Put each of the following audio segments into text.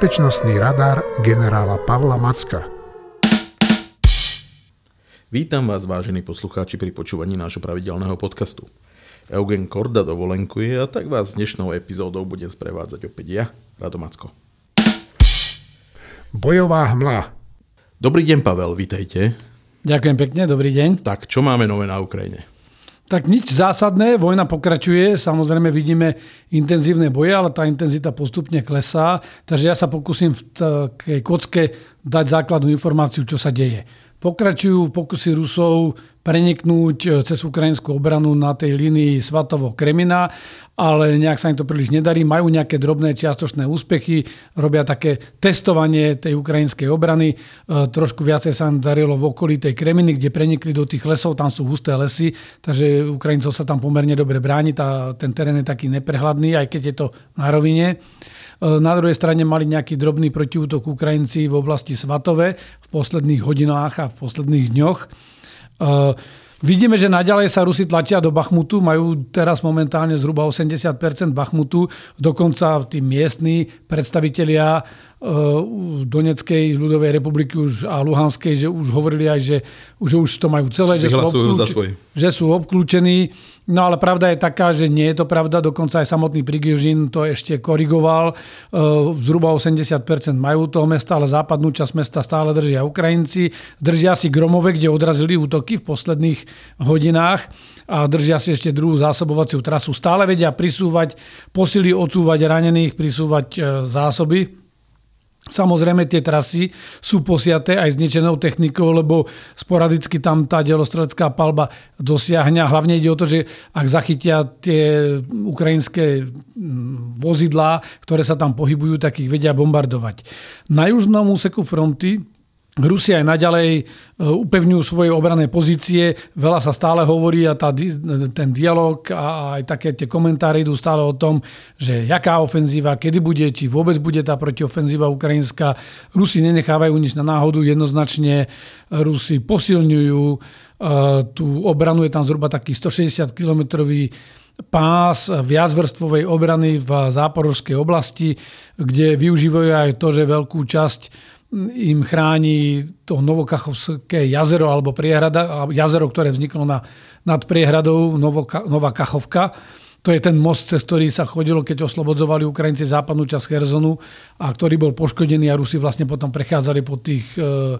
Bezpečnostný radar generála Pavla Macka. Vítam vás, vážení poslucháči, pri počúvaní nášho pravidelného podcastu. Eugen Korda dovolenkuje a tak vás dnešnou epizódou budem sprevádzať opäť ja, Rado Macko. Bojová hmla. Dobrý deň, Pavel, vítajte. Ďakujem pekne, dobrý deň. Tak, čo máme nové na Ukrajine? Tak nič zásadné, vojna pokračuje, samozrejme vidíme intenzívne boje, ale tá intenzita postupne klesá, takže ja sa pokúsim v tej kocke dať základnú informáciu, čo sa deje. Pokračujú pokusy Rusov preniknúť e, cez ukrajinskú obranu na tej línii Svatovo-Kremina, ale nejak sa im to príliš nedarí. Majú nejaké drobné čiastočné úspechy, robia také testovanie tej ukrajinskej obrany. E, trošku viacej sa im darilo v okolí tej Kreminy, kde prenikli do tých lesov, tam sú husté lesy, takže Ukrajincov sa tam pomerne dobre bráni, tá, ten terén je taký neprehľadný, aj keď je to na rovine. E, na druhej strane mali nejaký drobný protiútok Ukrajinci v oblasti Svatove v posledných hodinách a v posledných dňoch. Vidíme, že naďalej sa Rusi tlačia do Bachmutu, majú teraz momentálne zhruba 80% Bachmutu, dokonca tí miestni predstavitelia Doneckej ľudovej republiky už a Luhanskej, že už hovorili aj, že, že už to majú celé, že sú, obklúč- že sú obklúčení. No ale pravda je taká, že nie je to pravda, dokonca aj samotný Prigižin to ešte korigoval. Zhruba 80% majú toho mesta, ale západnú časť mesta stále držia Ukrajinci. Držia si Gromove, kde odrazili útoky v posledných hodinách a držia si ešte druhú zásobovaciu trasu. Stále vedia prisúvať, posily odsúvať ranených, prisúvať e, zásoby Samozrejme tie trasy sú posiaté aj zničenou technikou, lebo sporadicky tam tá delostrelecká palba dosiahne. Hlavne ide o to, že ak zachytia tie ukrajinské mm, vozidlá, ktoré sa tam pohybujú, tak ich vedia bombardovať. Na južnom úseku fronty Rusia aj naďalej e, upevňujú svoje obrané pozície, veľa sa stále hovorí a tá, ten dialog a aj také tie komentáre idú stále o tom, že jaká ofenzíva, kedy bude, či vôbec bude tá protiofenzíva ukrajinská. Rusi nenechávajú nič na náhodu, jednoznačne. Rusi posilňujú e, tú obranu, je tam zhruba taký 160 kilometrový pás viacvrstvovej obrany v záporovskej oblasti, kde využívajú aj to, že veľkú časť im chráni to Novokachovské jazero alebo priehrada, jazero, ktoré vzniklo na, nad priehradou Novoka, Nová Kachovka. To je ten most, cez ktorý sa chodilo, keď oslobodzovali Ukrajinci západnú časť Herzonu a ktorý bol poškodený a Rusi vlastne potom prechádzali po tých e,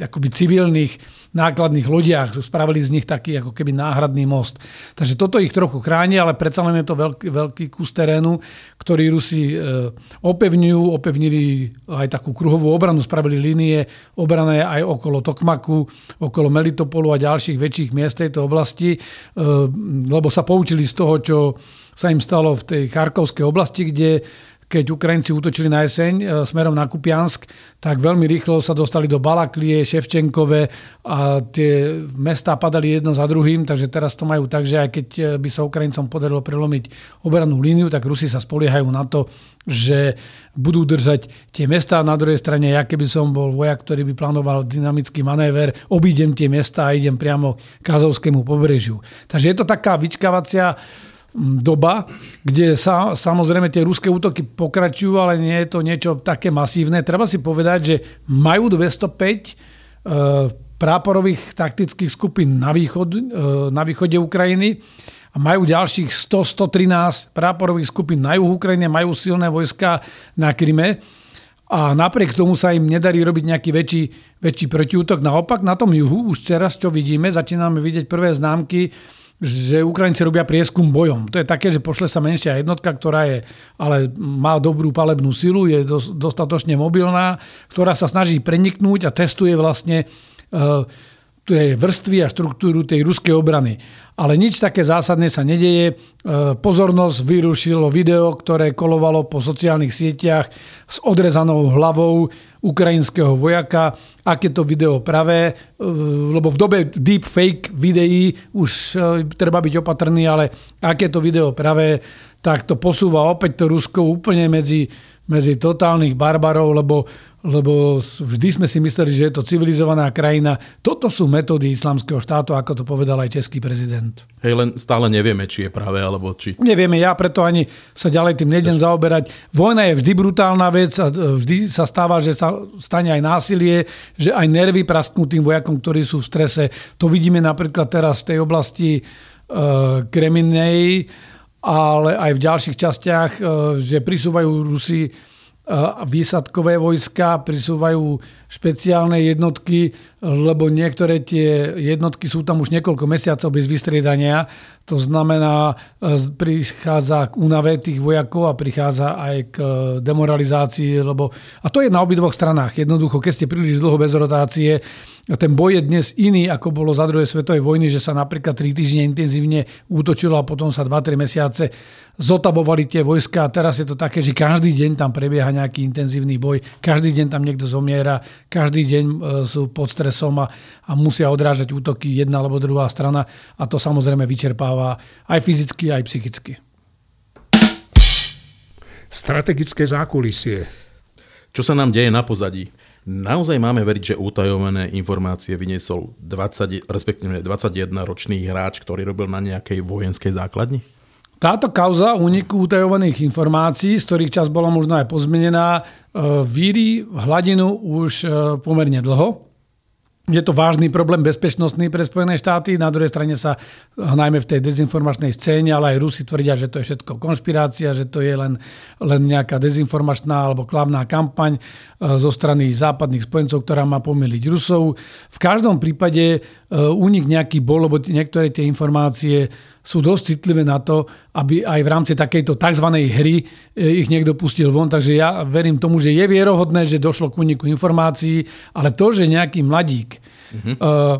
akoby civilných nákladných lodiach, spravili z nich taký ako keby náhradný most. Takže toto ich trochu chráni, ale predsa len je to veľký, veľký kus terénu, ktorý Rusi e, opevňujú, opevnili aj takú kruhovú obranu, spravili línie obrané aj okolo Tokmaku, okolo Melitopolu a ďalších väčších miest tejto oblasti, e, lebo sa poučili z toho, čo sa im stalo v tej Charkovskej oblasti, kde keď Ukrajinci útočili na jeseň e, smerom na Kupiansk, tak veľmi rýchlo sa dostali do Balaklie, Ševčenkové a tie mestá padali jedno za druhým, takže teraz to majú tak, že aj keď e, by sa Ukrajincom podarilo prelomiť obranú líniu, tak Rusi sa spoliehajú na to, že budú držať tie mestá. Na druhej strane, ja keby som bol vojak, ktorý by plánoval dynamický manéver, obídem tie mesta a idem priamo k Azovskému pobrežiu. Takže je to taká vyčkávacia doba, kde sa, samozrejme tie ruské útoky pokračujú, ale nie je to niečo také masívne. Treba si povedať, že majú 205 e, práporových taktických skupín na, východ, e, na východe Ukrajiny a majú ďalších 100-113 práporových skupín na juhu Ukrajiny, majú silné vojska na Kryme a napriek tomu sa im nedarí robiť nejaký väčší, väčší protiútok. Naopak na tom juhu už teraz, čo vidíme, začíname vidieť prvé známky že Ukrajinci robia prieskum bojom. To je také, že pošle sa menšia jednotka, ktorá je, ale má dobrú palebnú silu, je dostatočne mobilná, ktorá sa snaží preniknúť a testuje vlastne tej vrstvy a štruktúru tej ruskej obrany. Ale nič také zásadné sa nedeje. E, pozornosť vyrušilo video, ktoré kolovalo po sociálnych sieťach s odrezanou hlavou ukrajinského vojaka. Aké to video pravé, e, lebo v dobe deepfake videí už e, treba byť opatrný, ale aké to video pravé, tak to posúva opäť to Rusko úplne medzi medzi totálnych barbarov, lebo, lebo vždy sme si mysleli, že je to civilizovaná krajina. Toto sú metódy islamského štátu, ako to povedal aj český prezident. Hej, len stále nevieme, či je práve, alebo či... Nevieme, ja preto ani sa ďalej tým nejdem zaoberať. Vojna je vždy brutálna vec a vždy sa stáva, že sa stane aj násilie, že aj nervy prasknú tým vojakom, ktorí sú v strese. To vidíme napríklad teraz v tej oblasti uh, Kreminej, ale aj v ďalších častiach, e, že prisúvajú Rusi e, výsadkové vojska, prisúvajú špeciálne jednotky, lebo niektoré tie jednotky sú tam už niekoľko mesiacov bez vystriedania. To znamená, e, prichádza k únave tých vojakov a prichádza aj k demoralizácii. Lebo, a to je na obidvoch stranách. Jednoducho, keď ste príliš dlho bez rotácie, ten boj je dnes iný, ako bolo za druhej svetovej vojny, že sa napríklad 3 týždne intenzívne útočilo a potom sa 2-3 mesiace zotavovali tie vojska a teraz je to také, že každý deň tam prebieha nejaký intenzívny boj, každý deň tam niekto zomiera, každý deň e, sú pod stresom a, a musia odrážať útoky jedna alebo druhá strana a to samozrejme vyčerpáva aj fyzicky, aj psychicky. Strategické zákulisie. Čo sa nám deje na pozadí? Naozaj máme veriť, že utajované informácie vyniesol 20, respektíve 21 ročný hráč, ktorý robil na nejakej vojenskej základni? Táto kauza úniku utajovaných informácií, z ktorých čas bola možno aj pozmenená, e, víri hladinu už e, pomerne dlho je to vážny problém bezpečnostný pre Spojené štáty. Na druhej strane sa najmä v tej dezinformačnej scéne, ale aj Rusi tvrdia, že to je všetko konšpirácia, že to je len, len nejaká dezinformačná alebo klavná kampaň e, zo strany západných spojencov, ktorá má pomýliť Rusov. V každom prípade e, únik nejaký bol, lebo niektoré tie informácie sú dosť citlivé na to, aby aj v rámci takejto tzv. hry e, ich niekto pustil von. Takže ja verím tomu, že je vierohodné, že došlo k úniku informácií, ale to, že nejaký mladík mm-hmm. uh,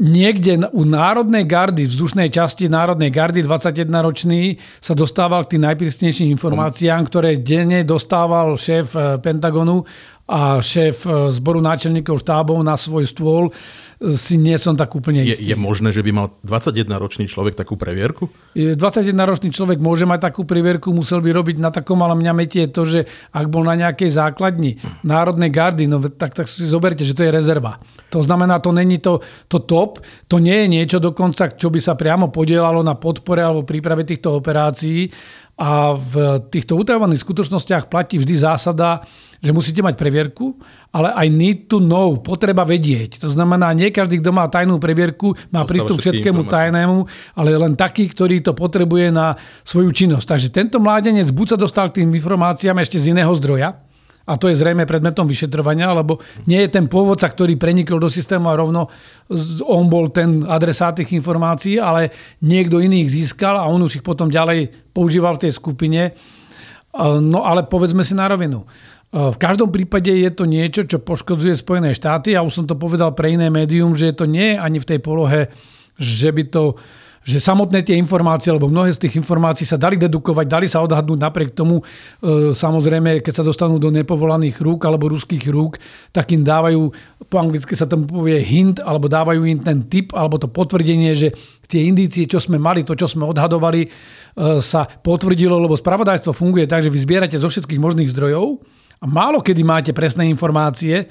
niekde u Národnej gardy, vzdušnej časti Národnej gardy, 21-ročný, sa dostával k tým najprísnejším informáciám, ktoré denne dostával šéf Pentagonu a šéf zboru náčelníkov štábov na svoj stôl si nie som tak úplne istý. Je, je možné, že by mal 21-ročný človek takú previerku? 21-ročný človek môže mať takú previerku, musel by robiť na takom, ale mňa metie to, že ak bol na nejakej základni Národnej gardy, no tak, tak si zoberte, že to je rezerva. To znamená, to není to, to top, to nie je niečo dokonca, čo by sa priamo podielalo na podpore alebo príprave týchto operácií. A v týchto utajovaných skutočnostiach platí vždy zásada, že musíte mať previerku, ale aj need to know, potreba vedieť. To znamená, nie každý, kto má tajnú previerku, má prístup k všetkému tajnému, ale len taký, ktorý to potrebuje na svoju činnosť. Takže tento mládenec buď sa dostal k tým informáciám ešte z iného zdroja, a to je zrejme predmetom vyšetrovania, lebo nie je ten pôvodca, ktorý prenikol do systému a rovno on bol ten adresát tých informácií, ale niekto iný ich získal a on už ich potom ďalej používal v tej skupine. No ale povedzme si na rovinu. V každom prípade je to niečo, čo poškodzuje Spojené štáty. Ja už som to povedal pre iné médium, že to nie je ani v tej polohe, že by to že samotné tie informácie, alebo mnohé z tých informácií sa dali dedukovať, dali sa odhadnúť napriek tomu, e, samozrejme, keď sa dostanú do nepovolaných rúk alebo ruských rúk, tak im dávajú, po anglicky sa tomu povie hint, alebo dávajú im ten tip, alebo to potvrdenie, že tie indície, čo sme mali, to, čo sme odhadovali, e, sa potvrdilo, lebo spravodajstvo funguje tak, že vy zbierate zo všetkých možných zdrojov, a málo kedy máte presné informácie,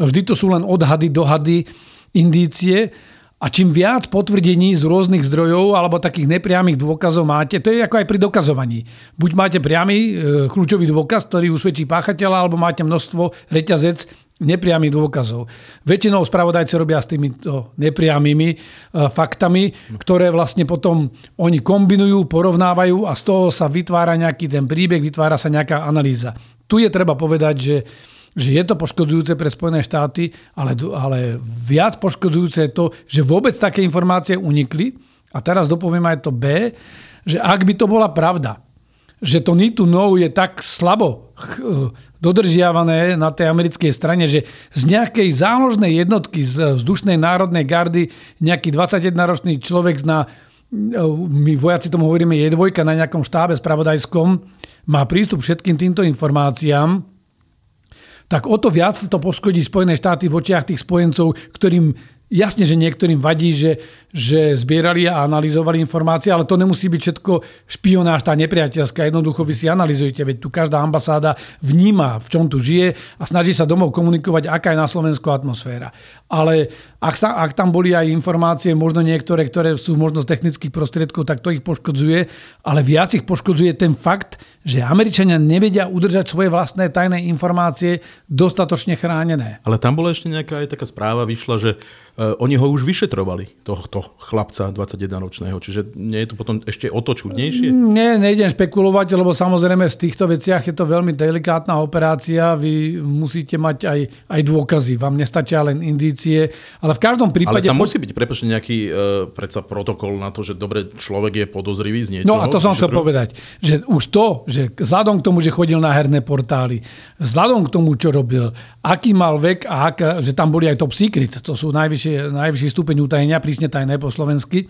vždy to sú len odhady, dohady, indície a čím viac potvrdení z rôznych zdrojov alebo takých nepriamých dôkazov máte, to je ako aj pri dokazovaní. Buď máte priamy e, kľúčový dôkaz, ktorý usvedčí páchateľa, alebo máte množstvo reťazec nepriamých dôkazov. Väčšinou spravodajci robia s týmito nepriamými e, faktami, ktoré vlastne potom oni kombinujú, porovnávajú a z toho sa vytvára nejaký ten príbeh, vytvára sa nejaká analýza tu je treba povedať, že, že je to poškodzujúce pre Spojené štáty, ale, ale viac poškodzujúce je to, že vôbec také informácie unikli. A teraz dopoviem aj to B, že ak by to bola pravda, že to need to know je tak slabo dodržiavané na tej americkej strane, že z nejakej záložnej jednotky z vzdušnej národnej gardy nejaký 21-ročný človek na my vojaci tomu hovoríme je dvojka na nejakom štábe spravodajskom, má prístup všetkým týmto informáciám, tak o to viac to poškodí Spojené štáty v očiach tých spojencov, ktorým Jasne, že niektorým vadí, že, že zbierali a analyzovali informácie, ale to nemusí byť všetko špionáž, tá nepriateľská. Jednoducho vy si analyzujete, veď tu každá ambasáda vníma, v čom tu žije a snaží sa domov komunikovať, aká je na Slovensku atmosféra. Ale ak, sa, ak tam boli aj informácie, možno niektoré, ktoré sú možno z technických prostriedkov, tak to ich poškodzuje, ale viac ich poškodzuje ten fakt, že Američania nevedia udržať svoje vlastné tajné informácie dostatočne chránené. Ale tam bola ešte nejaká aj taká správa, vyšla, že oni ho už vyšetrovali, tohto chlapca 21-ročného. Čiže nie je to potom ešte o to čudnejšie? Nie, nejdem špekulovať, lebo samozrejme v týchto veciach je to veľmi delikátna operácia. Vy musíte mať aj, aj dôkazy. Vám nestačia len indície. Ale v každom prípade... Ale tam musí byť prepočne nejaký uh, predsa protokol na to, že dobre, človek je podozrivý z niečoho. No a to som chcel povedať, že už to, že vzhľadom k tomu, že chodil na herné portály, vzhľadom k tomu, čo robil, aký mal vek a ak, že tam boli aj top secret, to sú najvyšší, najvyšší stupeň utajenia, prísne tajné po slovensky,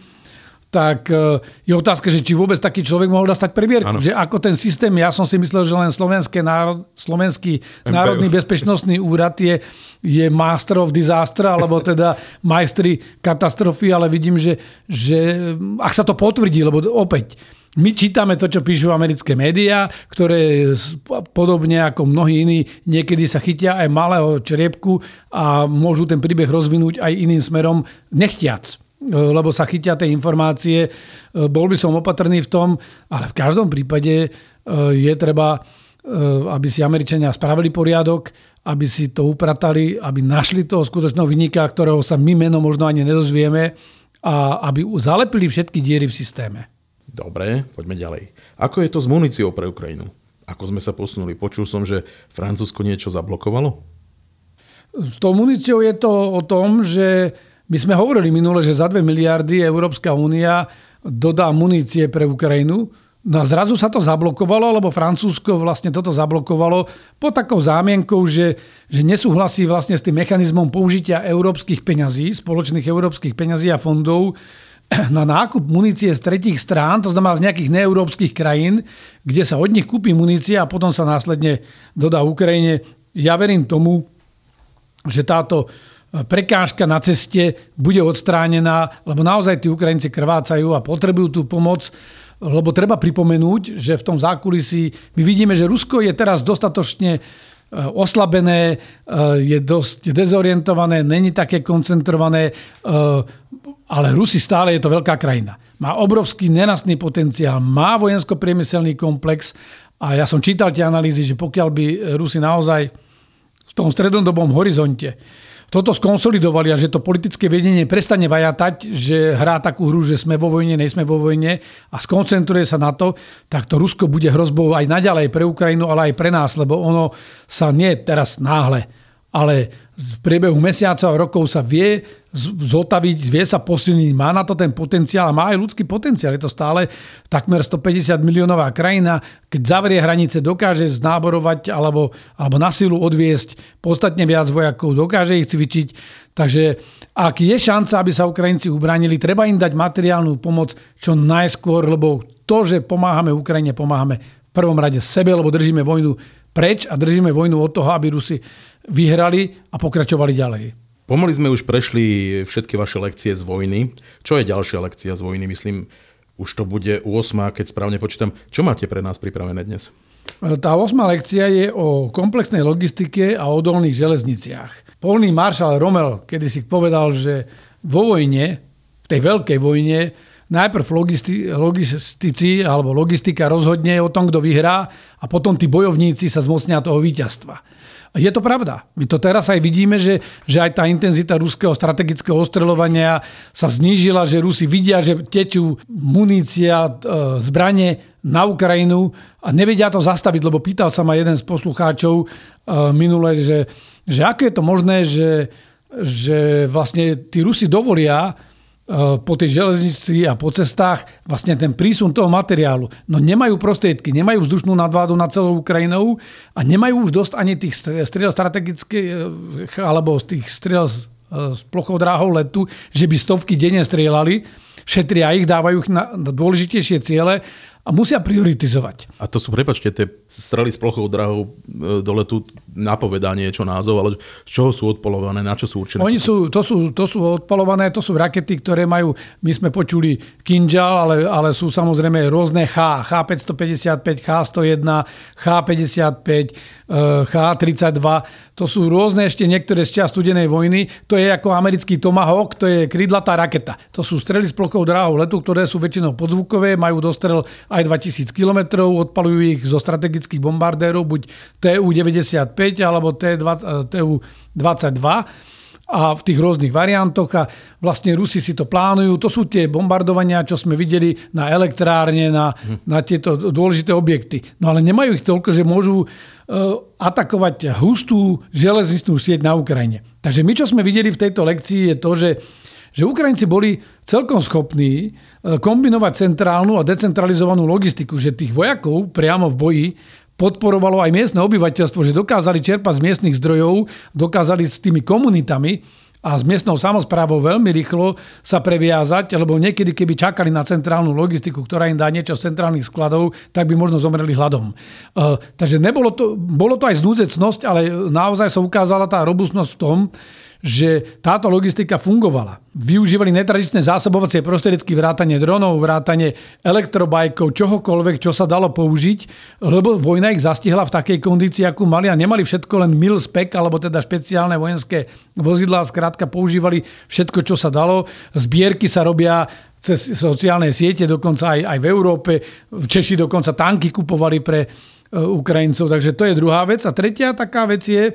tak e, je otázka, že či vôbec taký človek mohol dostať previerku. Ano. Že ako ten systém, ja som si myslel, že len Slovenské národ, Slovenský MPU. národný bezpečnostný úrad je, je master of disaster, alebo teda majstri katastrofy, ale vidím, že, že ak sa to potvrdí, lebo opäť, my čítame to, čo píšu americké médiá, ktoré podobne ako mnohí iní niekedy sa chytia aj malého čriepku a môžu ten príbeh rozvinúť aj iným smerom nechtiac lebo sa chytia tie informácie. Bol by som opatrný v tom, ale v každom prípade e, je treba, e, aby si Američania spravili poriadok, aby si to upratali, aby našli toho skutočného vynika, ktorého sa my meno možno ani nedozvieme a aby zalepili všetky diery v systéme. Dobre, poďme ďalej. Ako je to s muníciou pre Ukrajinu? Ako sme sa posunuli? Počul som, že Francúzsko niečo zablokovalo? S tou muníciou je to o tom, že my sme hovorili minule, že za 2 miliardy Európska únia dodá munície pre Ukrajinu. No a zrazu sa to zablokovalo, lebo Francúzsko vlastne toto zablokovalo pod takou zámienkou, že, že nesúhlasí vlastne s tým mechanizmom použitia európskych peňazí, spoločných európskych peňazí a fondov na nákup munície z tretích strán, to znamená z nejakých neeurópskych krajín, kde sa od nich kúpi munícia a potom sa následne dodá Ukrajine. Ja verím tomu, že táto prekážka na ceste bude odstránená, lebo naozaj tí Ukrajinci krvácajú a potrebujú tú pomoc, lebo treba pripomenúť, že v tom zákulisí my vidíme, že Rusko je teraz dostatočne oslabené, eh, je dosť dezorientované, není také koncentrované, eh, ale Rusi stále je to veľká krajina. Má obrovský nenastný potenciál, má vojensko-priemyselný komplex a ja som čítal tie analýzy, že pokiaľ by Rusi naozaj v tom strednodobom horizonte toto skonsolidovali a že to politické vedenie prestane vajatať, že hrá takú hru, že sme vo vojne, nejsme vo vojne a skoncentruje sa na to, tak to Rusko bude hrozbou aj naďalej pre Ukrajinu, ale aj pre nás, lebo ono sa nie teraz náhle, ale v priebehu mesiacov a rokov sa vie zotaviť, vie sa posilniť, má na to ten potenciál a má aj ľudský potenciál. Je to stále takmer 150 miliónová krajina. Keď zavrie hranice, dokáže znáborovať alebo, alebo na silu odviesť podstatne viac vojakov, dokáže ich cvičiť. Takže ak je šanca, aby sa Ukrajinci ubránili, treba im dať materiálnu pomoc čo najskôr, lebo to, že pomáhame Ukrajine, pomáhame v prvom rade sebe, lebo držíme vojnu preč a držíme vojnu od toho, aby Rusi vyhrali a pokračovali ďalej. Pomaly sme už prešli všetky vaše lekcie z vojny. Čo je ďalšia lekcia z vojny? Myslím, už to bude 8, keď správne počítam. Čo máte pre nás pripravené dnes? Tá 8. lekcia je o komplexnej logistike a odolných železniciach. Polný maršal Rommel kedy si povedal, že vo vojne, v tej veľkej vojne, najprv logisti, logistici alebo logistika rozhodne o tom, kto vyhrá a potom tí bojovníci sa zmocnia toho víťazstva. Je to pravda. My to teraz aj vidíme, že, že aj tá intenzita ruského strategického ostreľovania sa znížila, že Rusi vidia, že tečú munícia, e, zbranie na Ukrajinu a nevedia to zastaviť, lebo pýtal sa ma jeden z poslucháčov e, minule, že, že ako je to možné, že, že vlastne tí Rusi dovolia po tej železnici a po cestách vlastne ten prísun toho materiálu. No nemajú prostriedky, nemajú vzdušnú nadvádu nad celou Ukrajinou a nemajú už dosť ani tých striel strategických alebo z tých striel eh, plochou dráhou letu, že by stovky denne strieľali, šetria ich, dávajú ich na dôležitejšie ciele a musia prioritizovať. A to sú, prepačte, tie strely s plochou drahou do letu, napovedá niečo názov, ale z čoho sú odpolované, na čo sú určené? Oni sú, to, sú, to sú odpolované, to sú rakety, ktoré majú, my sme počuli Kinjal, ale, ale sú samozrejme rôzne H, H555, H101, H55, H32, to sú rôzne ešte niektoré z čas studenej vojny. To je ako americký Tomahawk, to je krídlatá raketa. To sú strely s plochou dráhou letu, ktoré sú väčšinou podzvukové, majú dostrel aj 2000 km, odpalujú ich zo strategických bombardérov, buď TU-95 alebo TU-22 a v tých rôznych variantoch a vlastne Rusi si to plánujú. To sú tie bombardovania, čo sme videli na elektrárne, na, na tieto dôležité objekty. No ale nemajú ich toľko, že môžu e, atakovať hustú železničnú sieť na Ukrajine. Takže my, čo sme videli v tejto lekcii, je to, že že Ukrajinci boli celkom schopní e, kombinovať centrálnu a decentralizovanú logistiku, že tých vojakov priamo v boji podporovalo aj miestne obyvateľstvo, že dokázali čerpať z miestnych zdrojov, dokázali s tými komunitami a s miestnou samozprávou veľmi rýchlo sa previazať, lebo niekedy, keby čakali na centrálnu logistiku, ktorá im dá niečo z centrálnych skladov, tak by možno zomreli hladom. Uh, takže nebolo to, bolo to aj znúzecnosť, ale naozaj sa ukázala tá robustnosť v tom, že táto logistika fungovala. Využívali netradičné zásobovacie prostriedky, vrátanie dronov, vrátanie elektrobajkov, čohokoľvek, čo sa dalo použiť, lebo vojna ich zastihla v takej kondícii, akú mali a nemali všetko len mil spek, alebo teda špeciálne vojenské vozidlá, skrátka používali všetko, čo sa dalo. Zbierky sa robia cez sociálne siete, dokonca aj, aj v Európe. Češi dokonca tanky kupovali pre e, Ukrajincov, takže to je druhá vec. A tretia taká vec je,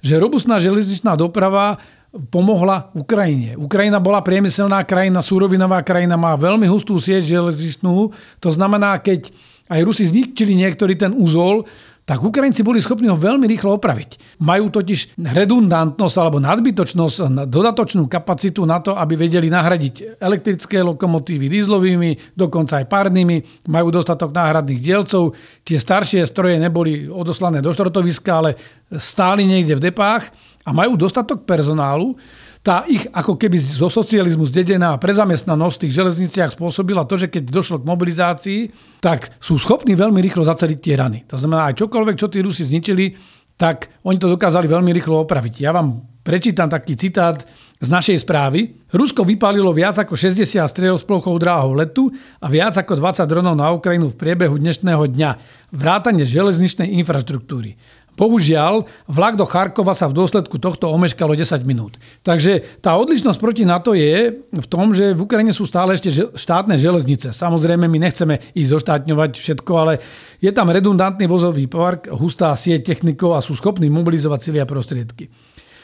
že robustná železničná doprava pomohla Ukrajine. Ukrajina bola priemyselná krajina, súrovinová krajina, má veľmi hustú sieť železničnú. To znamená, keď aj Rusi zničili niektorý ten úzol, tak Ukrajinci boli schopní ho veľmi rýchlo opraviť. Majú totiž redundantnosť alebo nadbytočnosť, dodatočnú kapacitu na to, aby vedeli nahradiť elektrické lokomotívy dízlovými, dokonca aj párnymi, majú dostatok náhradných dielcov. Tie staršie stroje neboli odoslané do štrotoviska, ale stáli niekde v depách a majú dostatok personálu, tá ich ako keby zo socializmu zdedená prezamestnanosť v tých železniciach spôsobila to, že keď došlo k mobilizácii, tak sú schopní veľmi rýchlo zaceliť tie rany. To znamená, aj čokoľvek, čo tí Rusi zničili, tak oni to dokázali veľmi rýchlo opraviť. Ja vám prečítam taký citát z našej správy. Rusko vypálilo viac ako 60 strel s plochou dráhou letu a viac ako 20 dronov na Ukrajinu v priebehu dnešného dňa. Vrátane železničnej infraštruktúry. Bohužiaľ, vlak do Charkova sa v dôsledku tohto omeškalo 10 minút. Takže tá odlišnosť proti NATO je v tom, že v Ukrajine sú stále ešte štátne železnice. Samozrejme, my nechceme ísť zoštátňovať všetko, ale je tam redundantný vozový park, hustá sieť technikov a sú schopní mobilizovať sily a prostriedky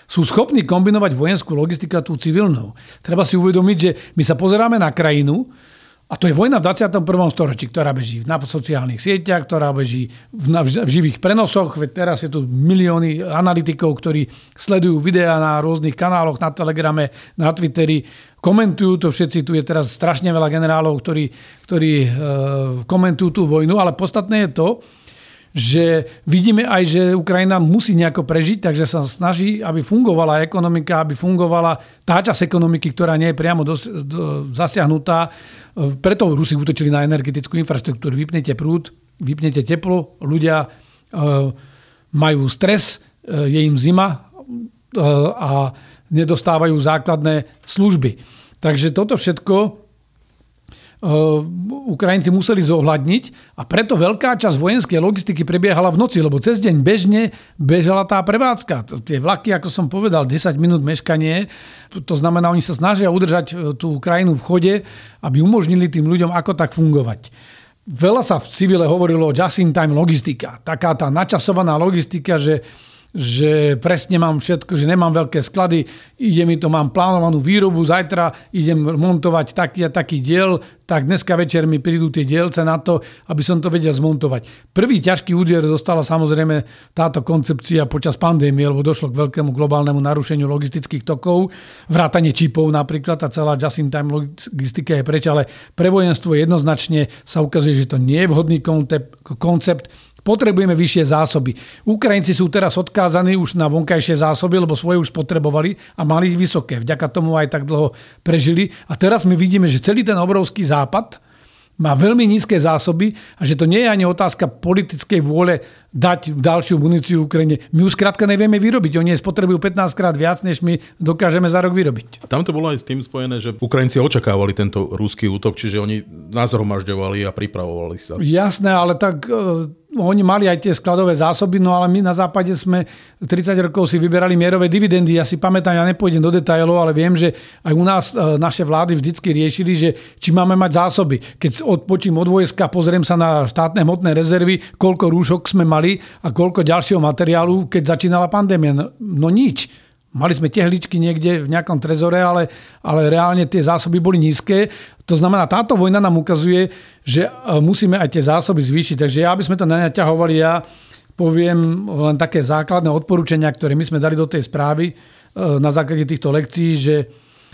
sú schopní kombinovať vojenskú logistiku a tú civilnou. Treba si uvedomiť, že my sa pozeráme na krajinu, a to je vojna v 21. storočí, ktorá beží na sociálnych sieťach, ktorá beží v, na, v živých prenosoch. Veď teraz je tu milióny analytikov, ktorí sledujú videá na rôznych kanáloch, na Telegrame, na Twitteri, komentujú to všetci. Tu je teraz strašne veľa generálov, ktorí, ktorí e, komentujú tú vojnu, ale podstatné je to, že vidíme aj, že Ukrajina musí nejako prežiť, takže sa snaží, aby fungovala ekonomika, aby fungovala tá časť ekonomiky, ktorá nie je priamo dos- do, zasiahnutá. Preto Rusi útočili na energetickú infraštruktúru. Vypnete prúd, vypnete teplo, ľudia e, majú stres, e, je im zima e, a nedostávajú základné služby. Takže toto všetko Ukrajinci museli zohľadniť a preto veľká časť vojenskej logistiky prebiehala v noci, lebo cez deň bežne bežala tá prevádzka. Tie vlaky, ako som povedal, 10 minút meškanie, to znamená, oni sa snažia udržať e, tú krajinu v chode, aby umožnili tým ľuďom ako tak fungovať. Veľa sa v civile hovorilo o just-in-time logistika. Taká tá načasovaná logistika, že že presne mám všetko, že nemám veľké sklady, ide mi to, mám plánovanú výrobu, zajtra idem montovať taký a taký diel, tak dneska večer mi prídu tie dielce na to, aby som to vedel zmontovať. Prvý ťažký úder dostala samozrejme táto koncepcia počas pandémie, lebo došlo k veľkému globálnemu narušeniu logistických tokov, vrátanie čipov napríklad, tá celá just-in-time logistika je preč, ale pre vojenstvo jednoznačne sa ukazuje, že to nie je vhodný koncept, potrebujeme vyššie zásoby. Ukrajinci sú teraz odkázaní už na vonkajšie zásoby, lebo svoje už potrebovali a mali ich vysoké. Vďaka tomu aj tak dlho prežili. A teraz my vidíme, že celý ten obrovský západ má veľmi nízke zásoby a že to nie je ani otázka politickej vôle dať ďalšiu muníciu Ukrajine. My už skrátka nevieme vyrobiť. Oni spotrebujú 15 krát viac, než my dokážeme za rok vyrobiť. Tam to bolo aj s tým spojené, že Ukrajinci očakávali tento ruský útok, čiže oni nás hromažďovali a pripravovali sa. Jasné, ale tak e, oni mali aj tie skladové zásoby, no ale my na západe sme 30 rokov si vyberali mierové dividendy. Ja si pamätám, ja nepôjdem do detailov, ale viem, že aj u nás e, naše vlády vždycky riešili, že či máme mať zásoby. Keď odpočím od vojska, pozriem sa na štátne hmotné rezervy, koľko rúšok sme mali a koľko ďalšieho materiálu, keď začínala pandémia. No, no nič. Mali sme tehličky niekde v nejakom trezore, ale, ale reálne tie zásoby boli nízke. To znamená, táto vojna nám ukazuje, že e, musíme aj tie zásoby zvýšiť. Takže ja, aby sme to nenaťahovali, ja poviem len také základné odporúčania, ktoré my sme dali do tej správy e, na základe týchto lekcií, že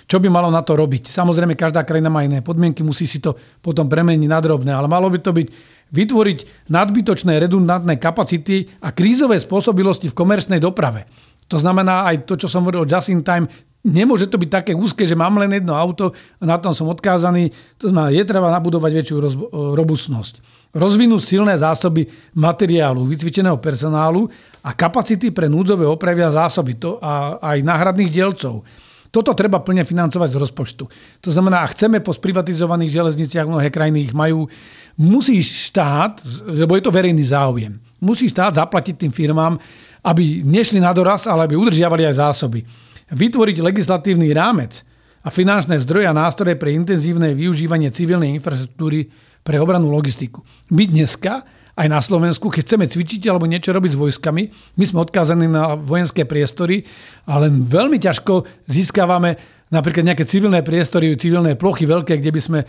čo by malo na to robiť. Samozrejme, každá krajina má iné podmienky, musí si to potom premeniť na drobné, ale malo by to byť vytvoriť nadbytočné redundantné kapacity a krízové spôsobilosti v komerčnej doprave. To znamená aj to, čo som hovoril o just in time, nemôže to byť také úzke, že mám len jedno auto a na tom som odkázaný. To znamená, je treba nabudovať väčšiu roz, robustnosť. Rozvinúť silné zásoby materiálu, vycvičeného personálu a kapacity pre núdzové opravy a zásoby to a aj náhradných dielcov. Toto treba plne financovať z rozpočtu. To znamená, ak chceme po sprivatizovaných železniciach, mnohé krajiny ich majú, musí štát, lebo je to verejný záujem, musí štát zaplatiť tým firmám aby nešli na doraz, ale aby udržiavali aj zásoby. Vytvoriť legislatívny rámec a finančné zdroje a nástroje pre intenzívne využívanie civilnej infraštruktúry pre obranú logistiku. My dneska aj na Slovensku, keď chceme cvičiť alebo niečo robiť s vojskami, my sme odkázaní na vojenské priestory, ale veľmi ťažko získavame napríklad nejaké civilné priestory, civilné plochy veľké, kde by sme e,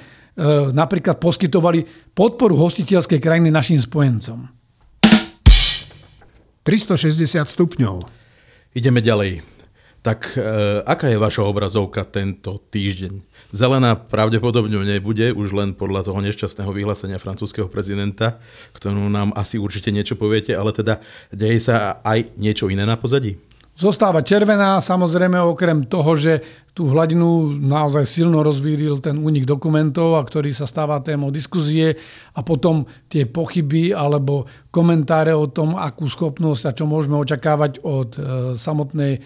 napríklad poskytovali podporu hostiteľskej krajiny našim spojencom. 360 stupňov. Ideme ďalej. Tak e, aká je vaša obrazovka tento týždeň? Zelená pravdepodobne nebude, už len podľa toho nešťastného vyhlásenia francúzského prezidenta, ktorú nám asi určite niečo poviete, ale teda deje sa aj niečo iné na pozadí? Zostáva červená, samozrejme okrem toho, že tú hladinu naozaj silno rozvíril ten únik dokumentov, a ktorý sa stáva témou diskuzie a potom tie pochyby alebo komentáre o tom, akú schopnosť a čo môžeme očakávať od e, samotnej e,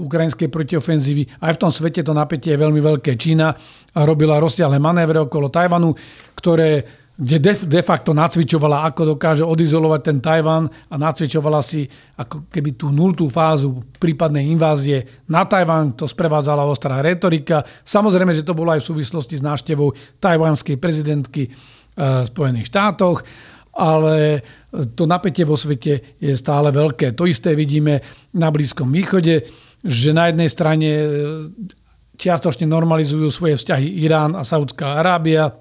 ukrajinskej protiofenzívy. Aj v tom svete to napätie je veľmi veľké. Čína robila rozsiahle manévre okolo Tajvanu, ktoré kde de, de facto nacvičovala, ako dokáže odizolovať ten Tajvan a nacvičovala si ako keby tú nultú fázu prípadnej invázie na Tajvan. To sprevádzala ostrá retorika. Samozrejme, že to bolo aj v súvislosti s návštevou tajvanskej prezidentky v Spojených štátoch, ale to napätie vo svete je stále veľké. To isté vidíme na Blízkom východe, že na jednej strane e, čiastočne normalizujú svoje vzťahy Irán a Saudská Arábia,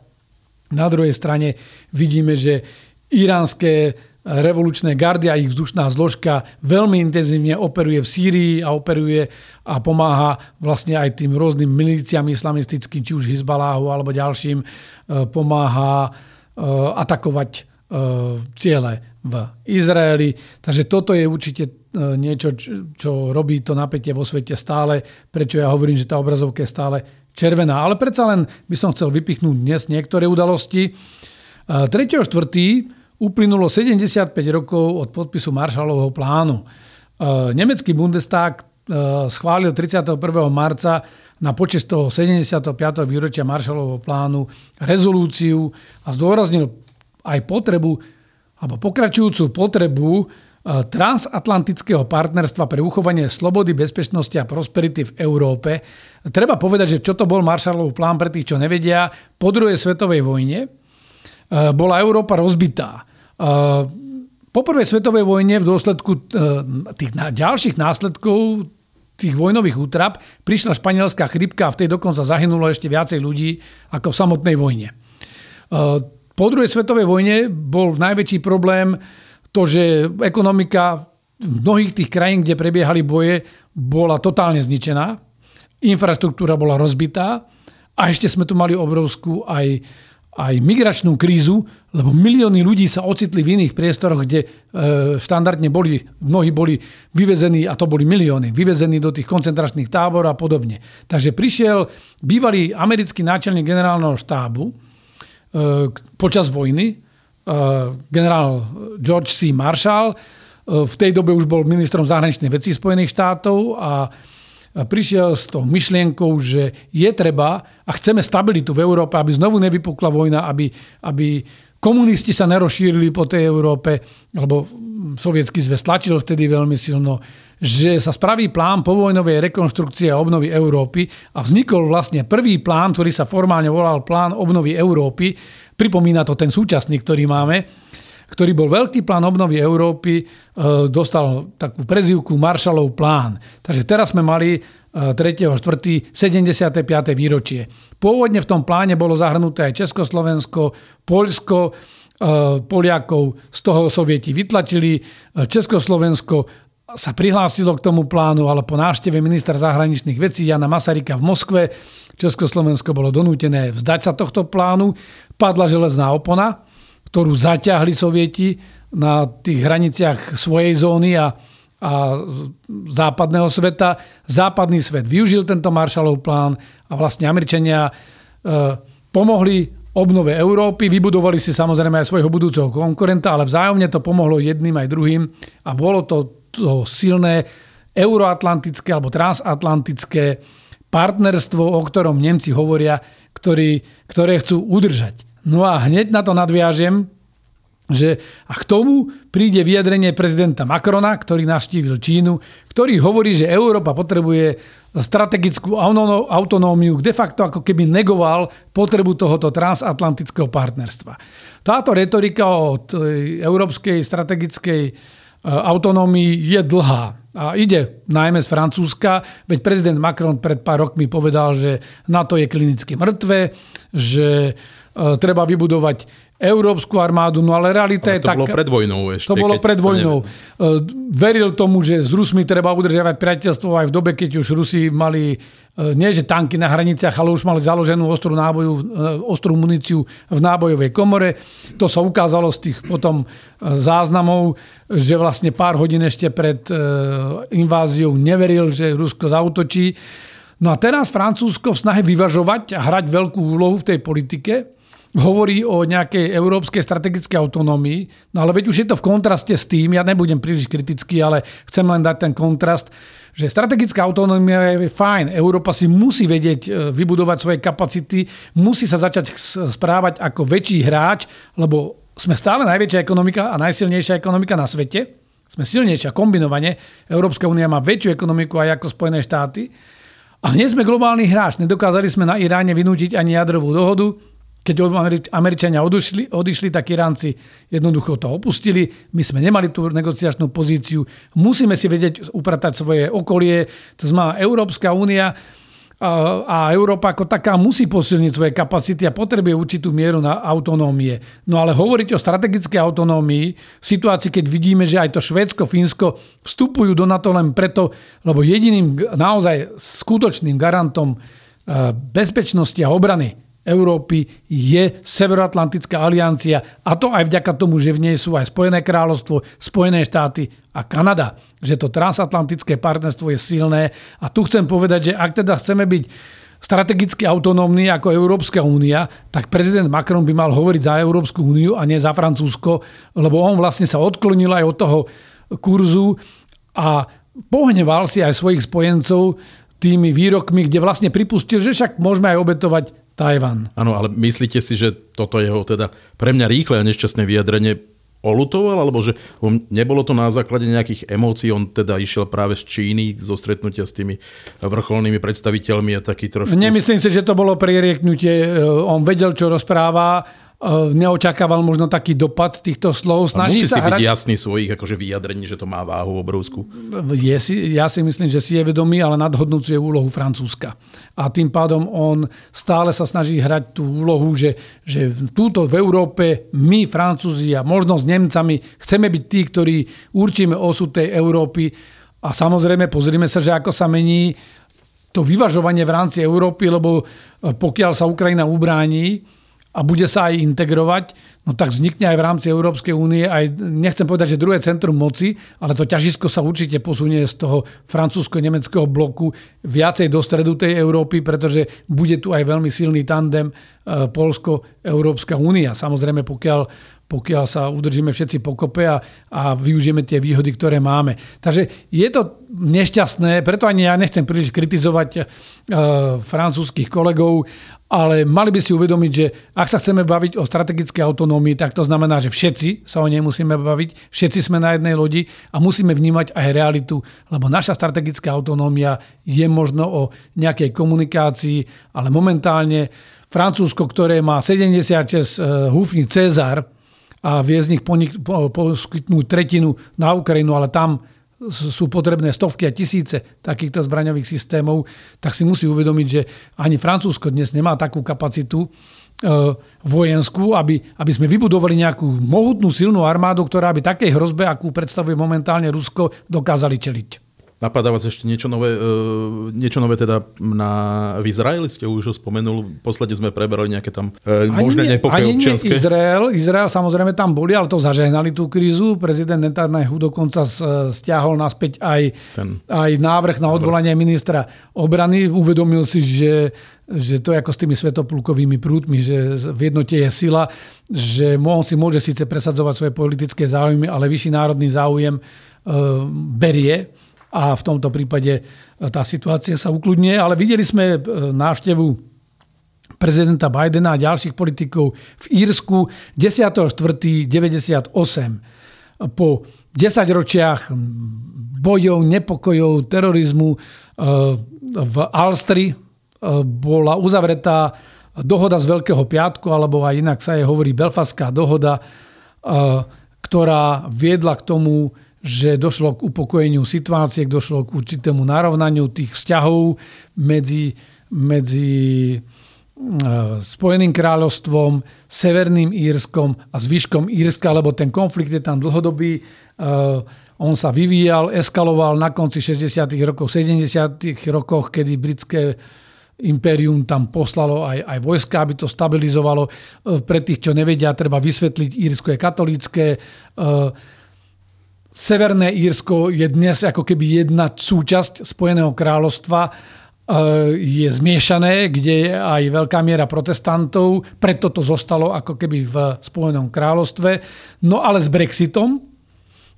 na druhej strane vidíme, že iránske revolučné gardy a ich vzdušná zložka veľmi intenzívne operuje v Sýrii a operuje a pomáha vlastne aj tým rôznym milíciám islamistickým, či už Hizbaláhu alebo ďalším, e, pomáha e, atakovať ciele v Izraeli. Takže toto je určite niečo, čo robí to napätie vo svete stále. Prečo ja hovorím, že tá obrazovka je stále červená. Ale predsa len by som chcel vypichnúť dnes niektoré udalosti. 3.4. uplynulo 75 rokov od podpisu Marshallovho plánu. Nemecký Bundestag schválil 31. marca na počas toho 75. výročia Marshallovho plánu rezolúciu a zdôraznil aj potrebu alebo pokračujúcu potrebu transatlantického partnerstva pre uchovanie slobody, bezpečnosti a prosperity v Európe. Treba povedať, že čo to bol Marshallov plán pre tých, čo nevedia. Po druhej svetovej vojne e, bola Európa rozbitá. E, po prvej svetovej vojne v dôsledku e, tých ďalších následkov tých vojnových útrap prišla španielská chrypka a v tej dokonca zahynulo ešte viacej ľudí ako v samotnej vojne. Po druhej svetovej vojne bol najväčší problém to, že ekonomika v mnohých tých krajín, kde prebiehali boje, bola totálne zničená, infraštruktúra bola rozbitá a ešte sme tu mali obrovskú aj, aj migračnú krízu, lebo milióny ľudí sa ocitli v iných priestoroch, kde e, štandardne boli, mnohí boli vyvezení, a to boli milióny, vyvezení do tých koncentračných táborov a podobne. Takže prišiel bývalý americký náčelník generálneho štábu, E, počas vojny. Generál George C. Marshall v tej dobe už bol ministrom zahraničných vecí Spojených štátov a prišiel s tou myšlienkou, že je treba a chceme stabilitu v Európe, aby znovu nevypukla vojna, aby, aby komunisti sa nerozšírili po tej Európe, lebo sovietský zväz tlačil vtedy veľmi silno, že sa spraví plán povojnovej rekonštrukcie a obnovy Európy a vznikol vlastne prvý plán, ktorý sa formálne volal plán obnovy Európy. Pripomína to ten súčasný, ktorý máme ktorý bol veľký plán obnovy Európy, e, dostal takú prezivku Marshallov plán. Takže teraz sme mali 3. 4. 75. výročie. Pôvodne v tom pláne bolo zahrnuté aj Československo, Poľsko, e, Poliakov z toho sovieti vytlačili, e, Československo sa prihlásilo k tomu plánu, ale po návšteve ministra zahraničných vecí Jana Masarika v Moskve Československo bolo donútené vzdať sa tohto plánu. Padla železná opona, ktorú zaťahli sovieti na tých hraniciach svojej zóny a, a západného sveta. Západný svet využil tento Marshallov plán a vlastne Američania e, pomohli obnove Európy, vybudovali si samozrejme aj svojho budúceho konkurenta, ale vzájomne to pomohlo jedným aj druhým a bolo to, to silné euroatlantické alebo transatlantické partnerstvo, o ktorom Nemci hovoria, ktorý, ktoré chcú udržať. No a hneď na to nadviažem, že a k tomu príde vyjadrenie prezidenta Macrona, ktorý navštívil Čínu, ktorý hovorí, že Európa potrebuje strategickú autonómiu, de facto ako keby negoval potrebu tohoto transatlantického partnerstva. Táto retorika o európskej strategickej e, autonómii je dlhá a ide najmä z Francúzska, veď prezident Macron pred pár rokmi povedal, že NATO je klinicky mŕtve, že treba vybudovať európsku armádu, no ale realita ale to je taká... To bolo pred vojnou ešte. To bolo pred vojnou. Neviem. Veril tomu, že s Rusmi treba udržiavať priateľstvo aj v dobe, keď už Rusi mali e, nie že tanky na hraniciach, ale už mali založenú ostrú, náboju, e, ostrú muníciu v nábojovej komore. To sa ukázalo z tých potom záznamov, že vlastne pár hodín ešte pred inváziou neveril, že Rusko zautočí. No a teraz Francúzsko v snahe vyvažovať a hrať veľkú úlohu v tej politike hovorí o nejakej európskej strategickej autonómii, no ale veď už je to v kontraste s tým, ja nebudem príliš kritický, ale chcem len dať ten kontrast, že strategická autonómia je fajn. Európa si musí vedieť e, vybudovať svoje kapacity, musí sa začať správať ako väčší hráč, lebo sme stále najväčšia ekonomika a najsilnejšia ekonomika na svete. Sme silnejšia kombinovane. Európska únia má väčšiu ekonomiku aj ako Spojené štáty. A nie sme globálny hráč. Nedokázali sme na Iráne vynútiť ani jadrovú dohodu. Keď Američania odišli, odišli, tak Iránci jednoducho to opustili. My sme nemali tú negociačnú pozíciu. Musíme si vedieť upratať svoje okolie. To znamená, Európska únia a Európa ako taká musí posilniť svoje kapacity a potrebuje určitú mieru na autonómie. No ale hovoriť o strategickej autonómii v situácii, keď vidíme, že aj to Švédsko, Fínsko vstupujú do NATO len preto, lebo jediným naozaj skutočným garantom bezpečnosti a obrany Európy je Severoatlantická aliancia a to aj vďaka tomu, že v nej sú aj Spojené kráľovstvo, Spojené štáty a Kanada. Že to transatlantické partnerstvo je silné a tu chcem povedať, že ak teda chceme byť strategicky autonómny ako Európska únia, tak prezident Macron by mal hovoriť za Európsku úniu a nie za Francúzsko, lebo on vlastne sa odklonil aj od toho kurzu a pohneval si aj svojich spojencov tými výrokmi, kde vlastne pripustil, že však môžeme aj obetovať Tajvan. Áno, ale myslíte si, že toto jeho teda pre mňa rýchle a nešťastné vyjadrenie olutoval, alebo že nebolo to na základe nejakých emócií, on teda išiel práve z Číny zo stretnutia s tými vrcholnými predstaviteľmi a taký trošku... Nemyslím si, že to bolo prierieknutie. On vedel, čo rozpráva E, neočakával možno taký dopad týchto slov. Snaží musí sa si hrať... byť jasný svojich akože vyjadrení, že to má váhu obrovskú. Je si, ja si myslím, že si je vedomý, ale nadhodnúcuje úlohu Francúzska. A tým pádom on stále sa snaží hrať tú úlohu, že, že túto v Európe my, Francúzi a možno s Nemcami chceme byť tí, ktorí určíme osud tej Európy. A samozrejme, pozrime sa, že ako sa mení to vyvažovanie v rámci Európy, lebo pokiaľ sa Ukrajina ubráni, a bude sa aj integrovať, no tak vznikne aj v rámci Európskej únie aj, nechcem povedať, že druhé centrum moci, ale to ťažisko sa určite posunie z toho francúzsko-nemeckého bloku viacej do stredu tej Európy, pretože bude tu aj veľmi silný tandem e, Polsko-Európska únia. Samozrejme, pokiaľ pokiaľ sa udržíme všetci pokope a, a využijeme tie výhody, ktoré máme. Takže je to nešťastné, preto ani ja nechcem príliš kritizovať e, francúzských kolegov, ale mali by si uvedomiť, že ak sa chceme baviť o strategickej autonómii, tak to znamená, že všetci sa o nej musíme baviť, všetci sme na jednej lodi a musíme vnímať aj realitu, lebo naša strategická autonómia je možno o nejakej komunikácii, ale momentálne Francúzsko, ktoré má 76 e, húfni Cezar, a vie z nich poskytnúť tretinu na Ukrajinu, ale tam sú potrebné stovky a tisíce takýchto zbraňových systémov, tak si musí uvedomiť, že ani Francúzsko dnes nemá takú kapacitu e, vojenskú, aby, aby sme vybudovali nejakú mohutnú silnú armádu, ktorá by takej hrozbe, akú predstavuje momentálne Rusko, dokázali čeliť. Napadá vás ešte niečo nové, uh, niečo nové teda na, v Izraeli ste už ho spomenul, posledne sme preberali nejaké tam uh, možné nepokoje. Nie Izrael, Izrael samozrejme tam boli, ale to zažehnali tú krízu. Prezident Netanyahu dokonca stiahol naspäť aj, Ten. aj návrh na odvolanie ministra obrany. Uvedomil si, že že to je ako s tými svetopulkovými prútmi, že v jednote je sila, že on si môže síce presadzovať svoje politické záujmy, ale vyšší národný záujem uh, berie a v tomto prípade e, tá situácia sa ukludne. Ale videli sme e, návštevu prezidenta Bidena a ďalších politikov v Írsku 10.4.98 po 10 ročiach bojov, nepokojov, terorizmu e, v Alstri bola uzavretá dohoda z Veľkého piatku, alebo aj inak sa jej hovorí Belfastská dohoda, ktorá viedla k tomu, že došlo k upokojeniu situácie, došlo k určitému narovnaniu tých vzťahov medzi, medzi e, Spojeným kráľovstvom, Severným Írskom a zvyškom Írska, lebo ten konflikt je tam dlhodobý. E, on sa vyvíjal, eskaloval na konci 60. rokov, 70. rokoch, kedy britské impérium tam poslalo aj, aj vojska, aby to stabilizovalo. E, pre tých, čo nevedia, treba vysvetliť, Írsko je katolícké, Severné Írsko je dnes ako keby jedna súčasť Spojeného kráľovstva, e, je zmiešané, kde je aj veľká miera protestantov, preto to zostalo ako keby v Spojenom kráľovstve. No ale s Brexitom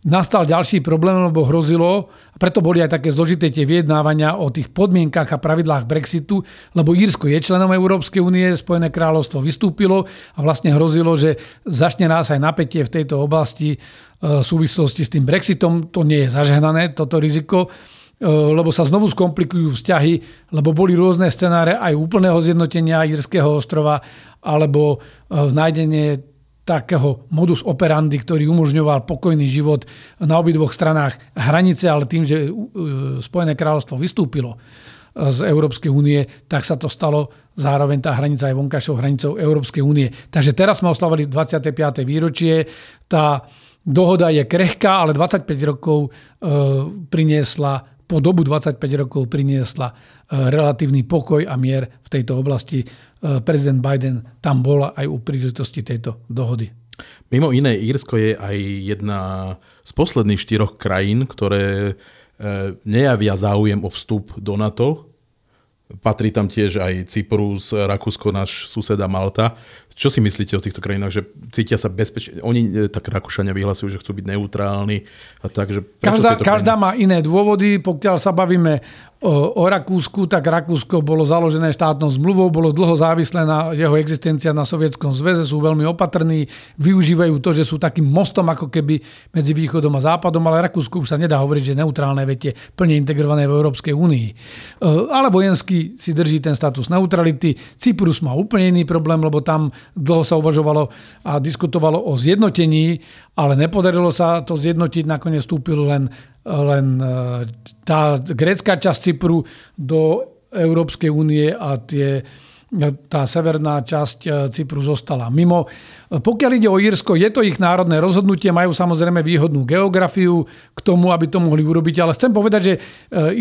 nastal ďalší problém, lebo hrozilo, a preto boli aj také zložité tie vyjednávania o tých podmienkach a pravidlách Brexitu, lebo Írsko je členom Európskej únie, Spojené kráľovstvo vystúpilo a vlastne hrozilo, že začne nás aj napätie v tejto oblasti v súvislosti s tým Brexitom. To nie je zažehnané, toto riziko, e, lebo sa znovu skomplikujú vzťahy, lebo boli rôzne scenáre aj úplného zjednotenia Írskeho ostrova, alebo e, nájdenie takého modus operandi, ktorý umožňoval pokojný život na obidvoch stranách hranice, ale tým, že e, Spojené kráľovstvo vystúpilo z Európskej únie, tak sa to stalo zároveň tá hranica aj vonkajšou hranicou Európskej únie. Takže teraz sme oslavili 25. výročie. Tá Dohoda je krehká, ale 25 rokov e, priniesla, po dobu 25 rokov priniesla e, relatívny pokoj a mier v tejto oblasti. E, prezident Biden tam bola aj u príležitosti tejto dohody. Mimo iné, Írsko je aj jedna z posledných štyroch krajín, ktoré nejavia záujem o vstup do NATO. Patrí tam tiež aj Cyprus, Rakúsko, náš suseda Malta. Čo si myslíte o týchto krajinách, že cítia sa bezpečne? Oni e, tak Rakúšania vyhlasujú, že chcú byť neutrálni. A tak, že každá, každá má iné dôvody. Pokiaľ sa bavíme o, o Rakúsku, tak Rakúsko bolo založené štátnou zmluvou, bolo dlho závislé na jeho existencia na Sovietskom zväze, sú veľmi opatrní, využívajú to, že sú takým mostom ako keby medzi východom a západom, ale Rakúsko už sa nedá hovoriť, že neutrálne viete, plne integrované v Európskej únii. E, ale vojensky si drží ten status neutrality. Cyprus má úplne iný problém, lebo tam dlho sa uvažovalo a diskutovalo o zjednotení, ale nepodarilo sa to zjednotiť, nakoniec vstúpil len len e, tá grécka časť Cypru do Európskej únie a tie, tá severná časť e, Cypru zostala mimo. Pokiaľ ide o Írsko, je to ich národné rozhodnutie, majú samozrejme výhodnú geografiu k tomu, aby to mohli urobiť, ale chcem povedať, že e,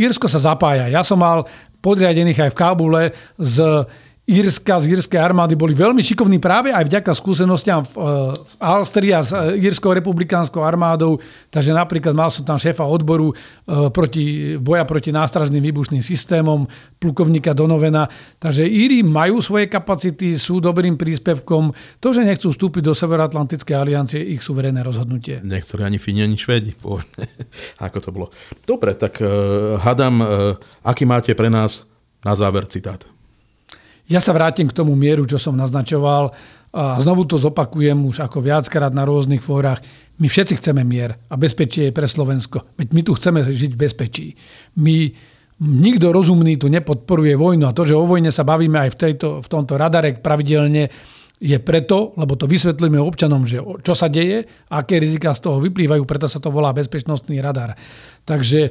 Írsko sa zapája. Ja som mal podriadených aj v Kábule z Írska, z írskej armády boli veľmi šikovní práve aj vďaka skúsenostiam v, v Alstrii a s Írskou republikánskou armádou. Takže napríklad mal som tam šéfa odboru proti, boja proti nástražným výbušným systémom, plukovníka Donovena. Takže Íri majú svoje kapacity, sú dobrým príspevkom. To, že nechcú vstúpiť do Severoatlantickej aliancie, ich suverénne rozhodnutie. Nechceli ani Fíni, ani Švédi. Ako to bolo. Dobre, tak uh, aký máte pre nás na záver citát? Ja sa vrátim k tomu mieru, čo som naznačoval a znovu to zopakujem už ako viackrát na rôznych fórach. My všetci chceme mier a bezpečie je pre Slovensko. Veď my tu chceme žiť v bezpečí. My, nikto rozumný tu nepodporuje vojnu a to, že o vojne sa bavíme aj v, tejto, v tomto radare pravidelne, je preto, lebo to vysvetlíme občanom, že čo sa deje, aké rizika z toho vyplývajú, preto sa to volá bezpečnostný radar. Takže e,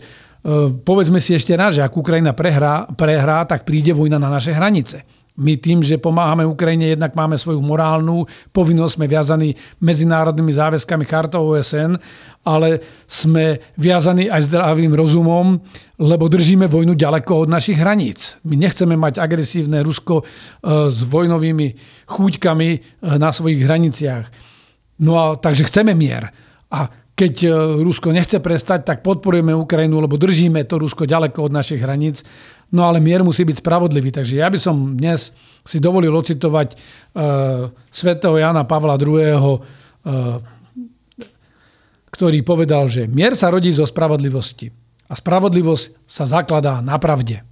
povedzme si ešte raz, že ak Ukrajina prehrá, prehrá, tak príde vojna na naše hranice. My tým, že pomáhame Ukrajine, jednak máme svoju morálnu povinnosť, sme viazaní medzinárodnými záväzkami chartou OSN, ale sme viazaní aj zdravým rozumom, lebo držíme vojnu ďaleko od našich hraníc. My nechceme mať agresívne Rusko e, s vojnovými chúťkami e, na svojich hraniciach. No a takže chceme mier. A keď e, Rusko nechce prestať, tak podporujeme Ukrajinu, lebo držíme to Rusko ďaleko od našich hraníc No ale mier musí byť spravodlivý. Takže ja by som dnes si dovolil ocitovať uh, svätého Jana Pavla II., uh, ktorý povedal, že mier sa rodí zo spravodlivosti a spravodlivosť sa zakladá na pravde.